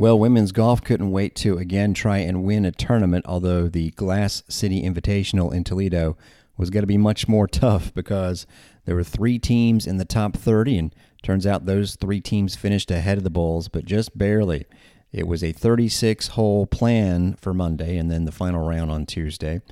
Well, women's golf couldn't wait to again try and win a tournament, although the Glass City Invitational in Toledo was going to be much more tough because there were three teams in the top 30, and turns out those three teams finished ahead of the Bulls, but just barely. It was a 36 hole plan for Monday and then the final round on Tuesday.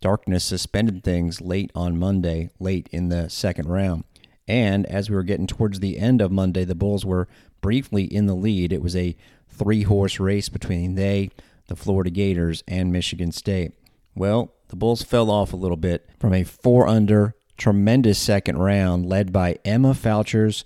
Darkness suspended things late on Monday, late in the second round. And as we were getting towards the end of Monday, the Bulls were briefly in the lead. It was a three horse race between they, the Florida Gators, and Michigan State. Well, the Bulls fell off a little bit from a four under, tremendous second round led by Emma Foucher's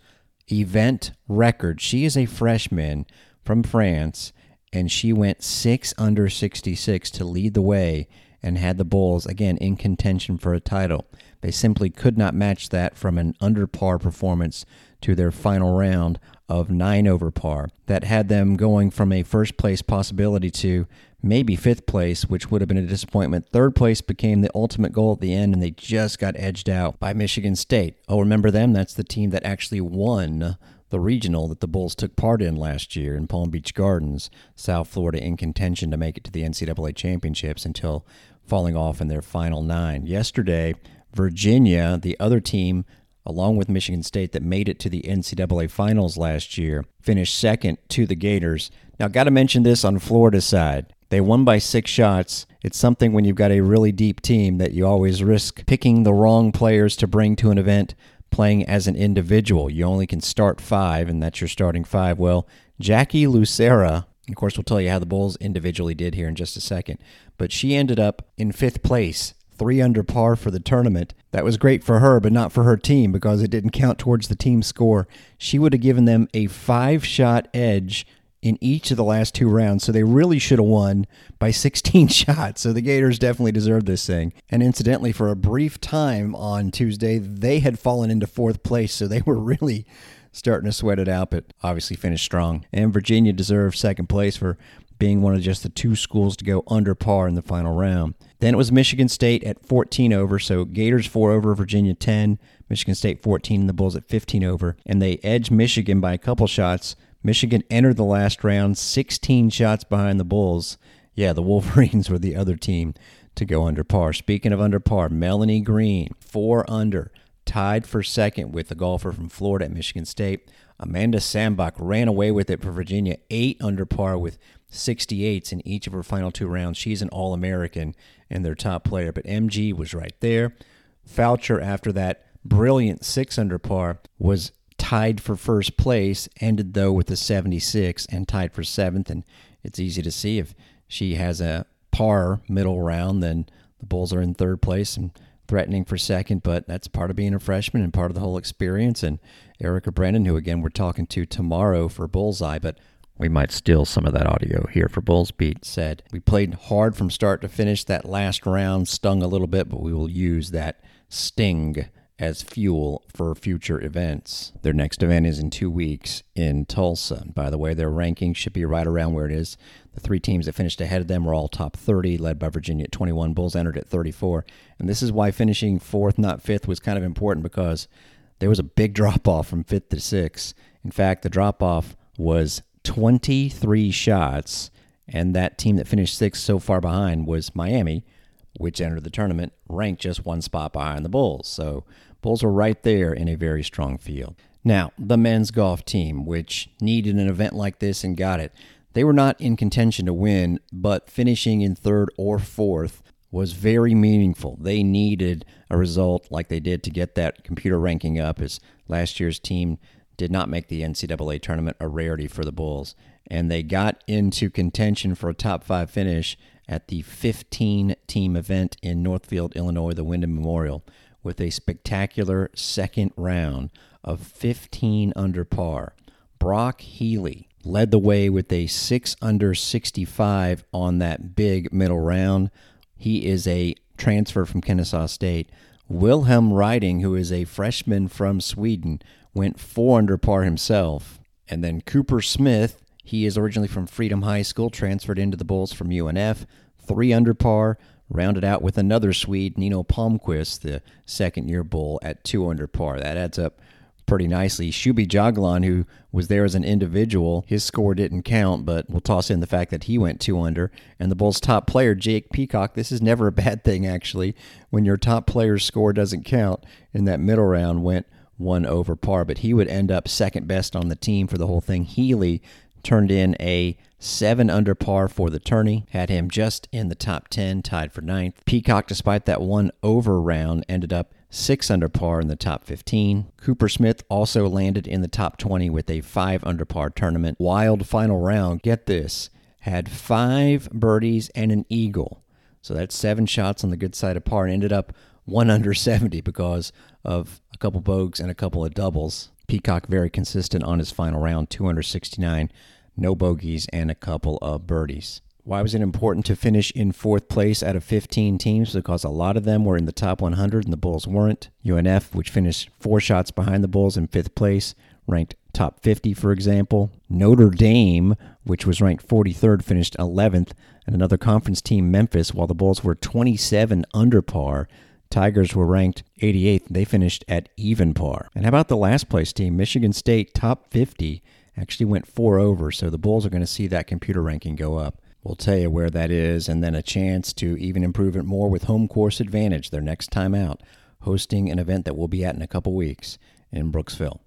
event record. She is a freshman from France, and she went six under 66 to lead the way and had the Bulls again in contention for a title. They simply could not match that from an under par performance to their final round of nine over par. That had them going from a first place possibility to maybe fifth place, which would have been a disappointment. Third place became the ultimate goal at the end, and they just got edged out by Michigan State. Oh, remember them? That's the team that actually won the regional that the Bulls took part in last year in Palm Beach Gardens, South Florida, in contention to make it to the NCAA championships until falling off in their final nine. Yesterday, Virginia, the other team, along with Michigan State, that made it to the NCAA finals last year, finished second to the Gators. Now, got to mention this on Florida's side. They won by six shots. It's something when you've got a really deep team that you always risk picking the wrong players to bring to an event playing as an individual. You only can start five, and that's your starting five. Well, Jackie Lucera, of course, we'll tell you how the Bulls individually did here in just a second, but she ended up in fifth place three under par for the tournament. That was great for her, but not for her team because it didn't count towards the team score. She would have given them a five shot edge in each of the last two rounds, so they really should have won by 16 shots. So the Gators definitely deserved this thing. And incidentally, for a brief time on Tuesday, they had fallen into fourth place, so they were really starting to sweat it out, but obviously finished strong. And Virginia deserved second place for being one of just the two schools to go under par in the final round. Then it was Michigan State at 14 over, so Gators 4 over, Virginia 10, Michigan State 14, and the Bulls at 15 over. And they edged Michigan by a couple shots. Michigan entered the last round 16 shots behind the Bulls. Yeah, the Wolverines were the other team to go under par. Speaking of under par, Melanie Green, 4 under, tied for second with the golfer from Florida at Michigan State. Amanda Sambach ran away with it for Virginia, 8 under par with 68s in each of her final two rounds. She's an All American and their top player, but MG was right there. Foucher, after that brilliant six under par, was tied for first place, ended though with a 76 and tied for seventh. And it's easy to see if she has a par middle round, then the Bulls are in third place and threatening for second, but that's part of being a freshman and part of the whole experience. And Erica Brennan, who again we're talking to tomorrow for Bullseye, but we might steal some of that audio here for Bulls Beat said. We played hard from start to finish. That last round stung a little bit, but we will use that sting as fuel for future events. Their next event is in two weeks in Tulsa. By the way, their ranking should be right around where it is. The three teams that finished ahead of them were all top 30, led by Virginia at 21. Bulls entered at 34. And this is why finishing fourth, not fifth, was kind of important because there was a big drop off from fifth to sixth. In fact, the drop off was 23 shots, and that team that finished sixth so far behind was Miami, which entered the tournament ranked just one spot behind the Bulls. So Bulls were right there in a very strong field. Now, the men's golf team, which needed an event like this and got it, they were not in contention to win, but finishing in third or fourth was very meaningful. They needed a result like they did to get that computer ranking up as last year's team did not make the NCAA tournament a rarity for the Bulls. And they got into contention for a top five finish at the 15 team event in Northfield, Illinois, the Windon Memorial, with a spectacular second round of 15 under par. Brock Healy led the way with a 6 under 65 on that big middle round. He is a transfer from Kennesaw State. Wilhelm Riding, who is a freshman from Sweden, went four under par himself. And then Cooper Smith, he is originally from Freedom High School, transferred into the Bulls from UNF, three under par, rounded out with another Swede, Nino Palmquist, the second year Bull, at two under par. That adds up pretty nicely. Shuby Jaglan, who was there as an individual, his score didn't count, but we'll toss in the fact that he went two under. And the Bulls' top player, Jake Peacock, this is never a bad thing, actually, when your top player's score doesn't count in that middle round, went one over par, but he would end up second best on the team for the whole thing. Healy turned in a seven under par for the tourney, had him just in the top 10, tied for ninth. Peacock, despite that one over round, ended up six under par in the top 15. Cooper Smith also landed in the top 20 with a five under par tournament. Wild final round, get this, had five birdies and an eagle. So that's seven shots on the good side of par and ended up one under 70 because of a couple bogeys and a couple of doubles. Peacock very consistent on his final round, 269, no bogeys and a couple of birdies. Why was it important to finish in fourth place out of 15 teams? Because a lot of them were in the top 100 and the Bulls weren't. UNF, which finished four shots behind the Bulls in fifth place, ranked top 50, for example. Notre Dame, which was ranked 43rd, finished 11th. And another conference team, Memphis, while the Bulls were 27 under par, Tigers were ranked 88th. They finished at even par. And how about the last place team, Michigan State, top 50, actually went four over. So the Bulls are going to see that computer ranking go up. We'll tell you where that is, and then a chance to even improve it more with Home Course Advantage, their next time out, hosting an event that we'll be at in a couple weeks in Brooksville.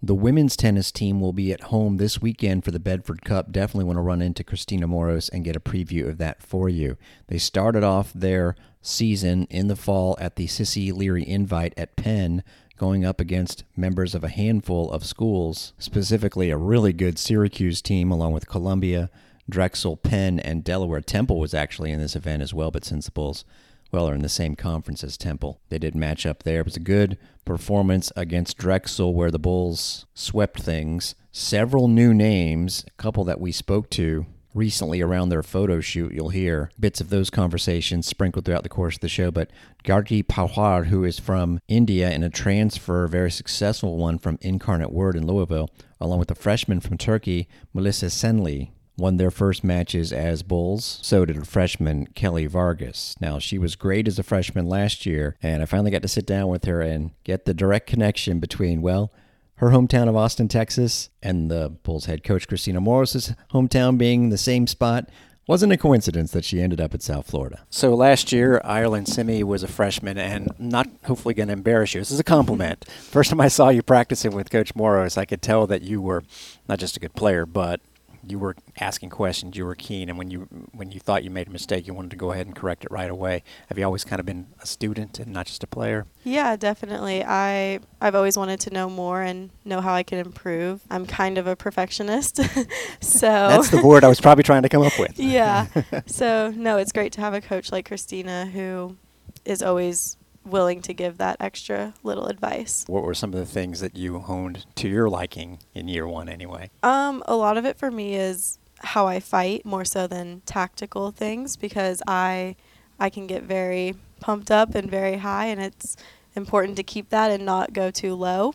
The women's tennis team will be at home this weekend for the Bedford Cup. Definitely want to run into Christina Moros and get a preview of that for you. They started off their season in the fall at the Cissie Leary Invite at Penn, going up against members of a handful of schools, specifically a really good Syracuse team along with Columbia, Drexel, Penn, and Delaware. Temple was actually in this event as well, but since the Bulls, well, are in the same conference as Temple, they did match up there. It was a good performance against Drexel where the Bulls swept things. Several new names, a couple that we spoke to recently around their photo shoot. You'll hear bits of those conversations sprinkled throughout the course of the show. But Gargi Pawar, who is from India in a transfer, very successful one from Incarnate Word in Louisville, along with a freshman from Turkey, Melissa Senli, won their first matches as Bulls. So did freshman, Kelly Vargas. Now, she was great as a freshman last year, and I finally got to sit down with her and get the direct connection between, well, her hometown of Austin, Texas, and the Bulls head coach Christina Moros's hometown being the same spot. Wasn't a coincidence that she ended up at South Florida. So last year, Ireland Simme was a freshman, and not hopefully going to embarrass you. This is a compliment. First time I saw you practicing with Coach Moros, I could tell that you were not just a good player, but you were asking questions, you were keen, and when you when you thought you made a mistake, you wanted to go ahead and correct it right away. Have you always kind of been a student and not just a player? Yeah, definitely. I I've always wanted to know more and know how I can improve. I'm kind of a perfectionist, so that's the word I was probably trying to come up with. yeah. so no, it's great to have a coach like Christina who is always willing to give that extra little advice. What were some of the things that you honed to your liking in year one anyway? Um, a lot of it for me is how I fight more so than tactical things because I I can get very pumped up and very high and it's important to keep that and not go too low.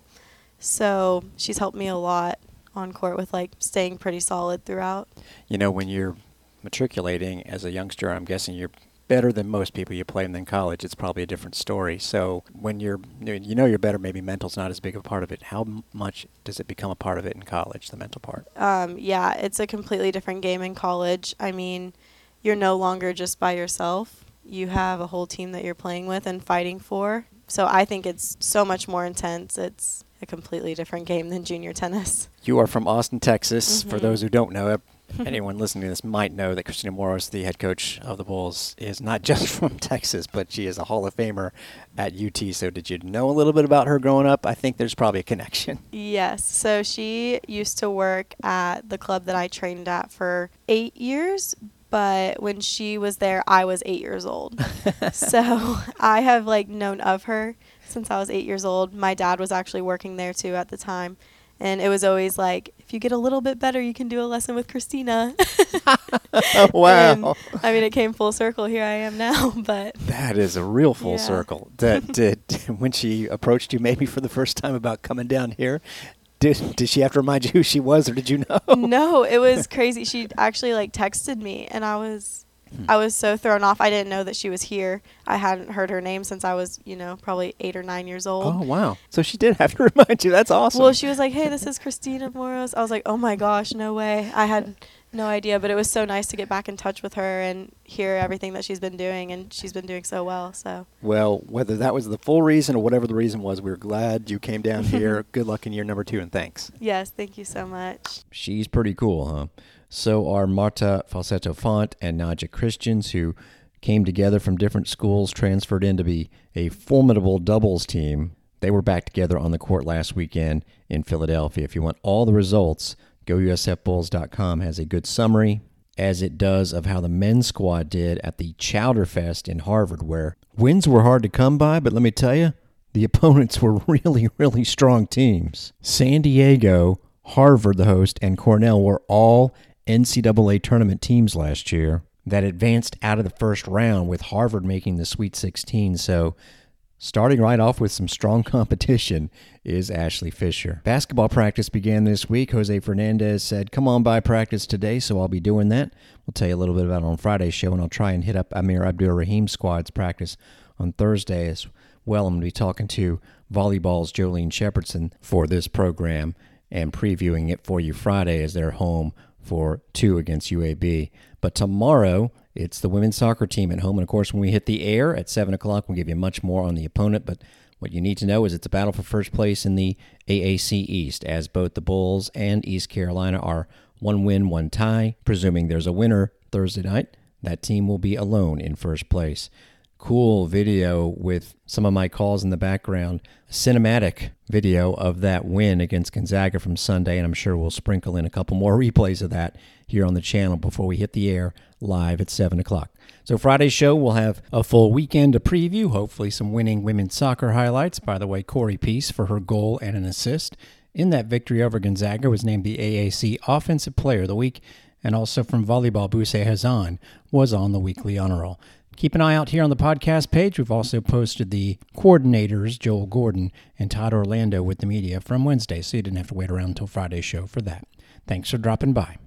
So she's helped me a lot on court with like staying pretty solid throughout. You know, when you're matriculating as a youngster, I'm guessing you're better than most people you play them in college, it's probably a different story. So when you're, you know, you're better. Maybe mental's not as big a part of it. How much does it become a part of it in college? The mental part. Um, yeah, it's a completely different game in college. I mean, you're no longer just by yourself. You have a whole team that you're playing with and fighting for. So I think it's so much more intense. It's a completely different game than junior tennis. You are from Austin, Texas. Mm-hmm. For those who don't know it, anyone listening to this might know that Christina Moros, the head coach of the Bulls, is not just from Texas, but she is a Hall of Famer at UT. So, did you know a little bit about her growing up? I think there's probably a connection. Yes. So, she used to work at the club that I trained at for eight years. But when she was there, I was eight years old. so I have like known of her since I was eight years old. My dad was actually working there too at the time and it was always like if you get a little bit better you can do a lesson with christina. Wow. And, i mean it came full circle. Here i am now but that is a real full yeah. circle. That did when she approached you maybe for the first time about coming down here did, did she have to remind you who she was or did you know? No it was crazy. She actually like texted me and i was Mm. I was so thrown off. I didn't know that she was here. I hadn't heard her name since I was, you know, probably eight or nine years old. Oh wow! So she did have to remind you. That's awesome. Well, she was like, "Hey, this is Christina Moros." I was like, "Oh my gosh, no way!" I had no idea, but it was so nice to get back in touch with her and hear everything that she's been doing, and she's been doing so well. So, well, whether that was the full reason or whatever the reason was, we are glad you came down here. Good luck in year number two, and thanks. yes, thank you so much. She's pretty cool, huh? So are Marta Falsetto Font and Nadja Christians, who came together from different schools, transferred in to be a formidable doubles team. They were back together on the court last weekend in Philadelphia. If you want all the results, GoUSFBulls.com has a good summary, as it does of how the men's squad did at the Chowder Fest in Harvard, where wins were hard to come by, but let me tell you, the opponents were really, really strong teams. San Diego, Harvard, the host, and Cornell were all NCAA tournament teams last year that advanced out of the first round, with Harvard making the Sweet 16. So Starting right off with some strong competition is Ashley Fisher. Basketball practice began this week. Jose Fernandez said, Come on by practice today, so I'll be doing that. We'll tell you a little bit about it on Friday's show, and I'll try and hit up Amir Abdur-Rahim's squad's practice on Thursday as well. I'm going to be talking to volleyball's Jolene Shepardson for this program and previewing it for you Friday as they're home for two against UAB. But tomorrow, it's the women's soccer team at home. And of course, when we hit the air at 7 o'clock, we'll give you much more on the opponent. But what you need to know is it's a battle for first place in the AAC East, as both the Bulls and East Carolina are one win, one tie. Presuming there's a winner Thursday night, that team will be alone in first place cool video with some of my calls in the background, cinematic video of that win against Gonzaga from Sunday, and I'm sure we'll sprinkle in a couple more replays of that here on the channel before we hit the air live at 7 o'clock. So, Friday's show, we'll have a full weekend to preview, hopefully, some winning women's soccer highlights. By the way, Corey Peace for her goal and an assist in that victory over Gonzaga was named the AAC Offensive Player of the Week, and also from volleyball, Buse Hazan was on the weekly honor roll. Keep an eye out here on the podcast page. We've also posted the coordinators, Joel Gordon and Todd Orlando, with the media from Wednesday, so you didn't have to wait around until Friday's show for that. Thanks for dropping by.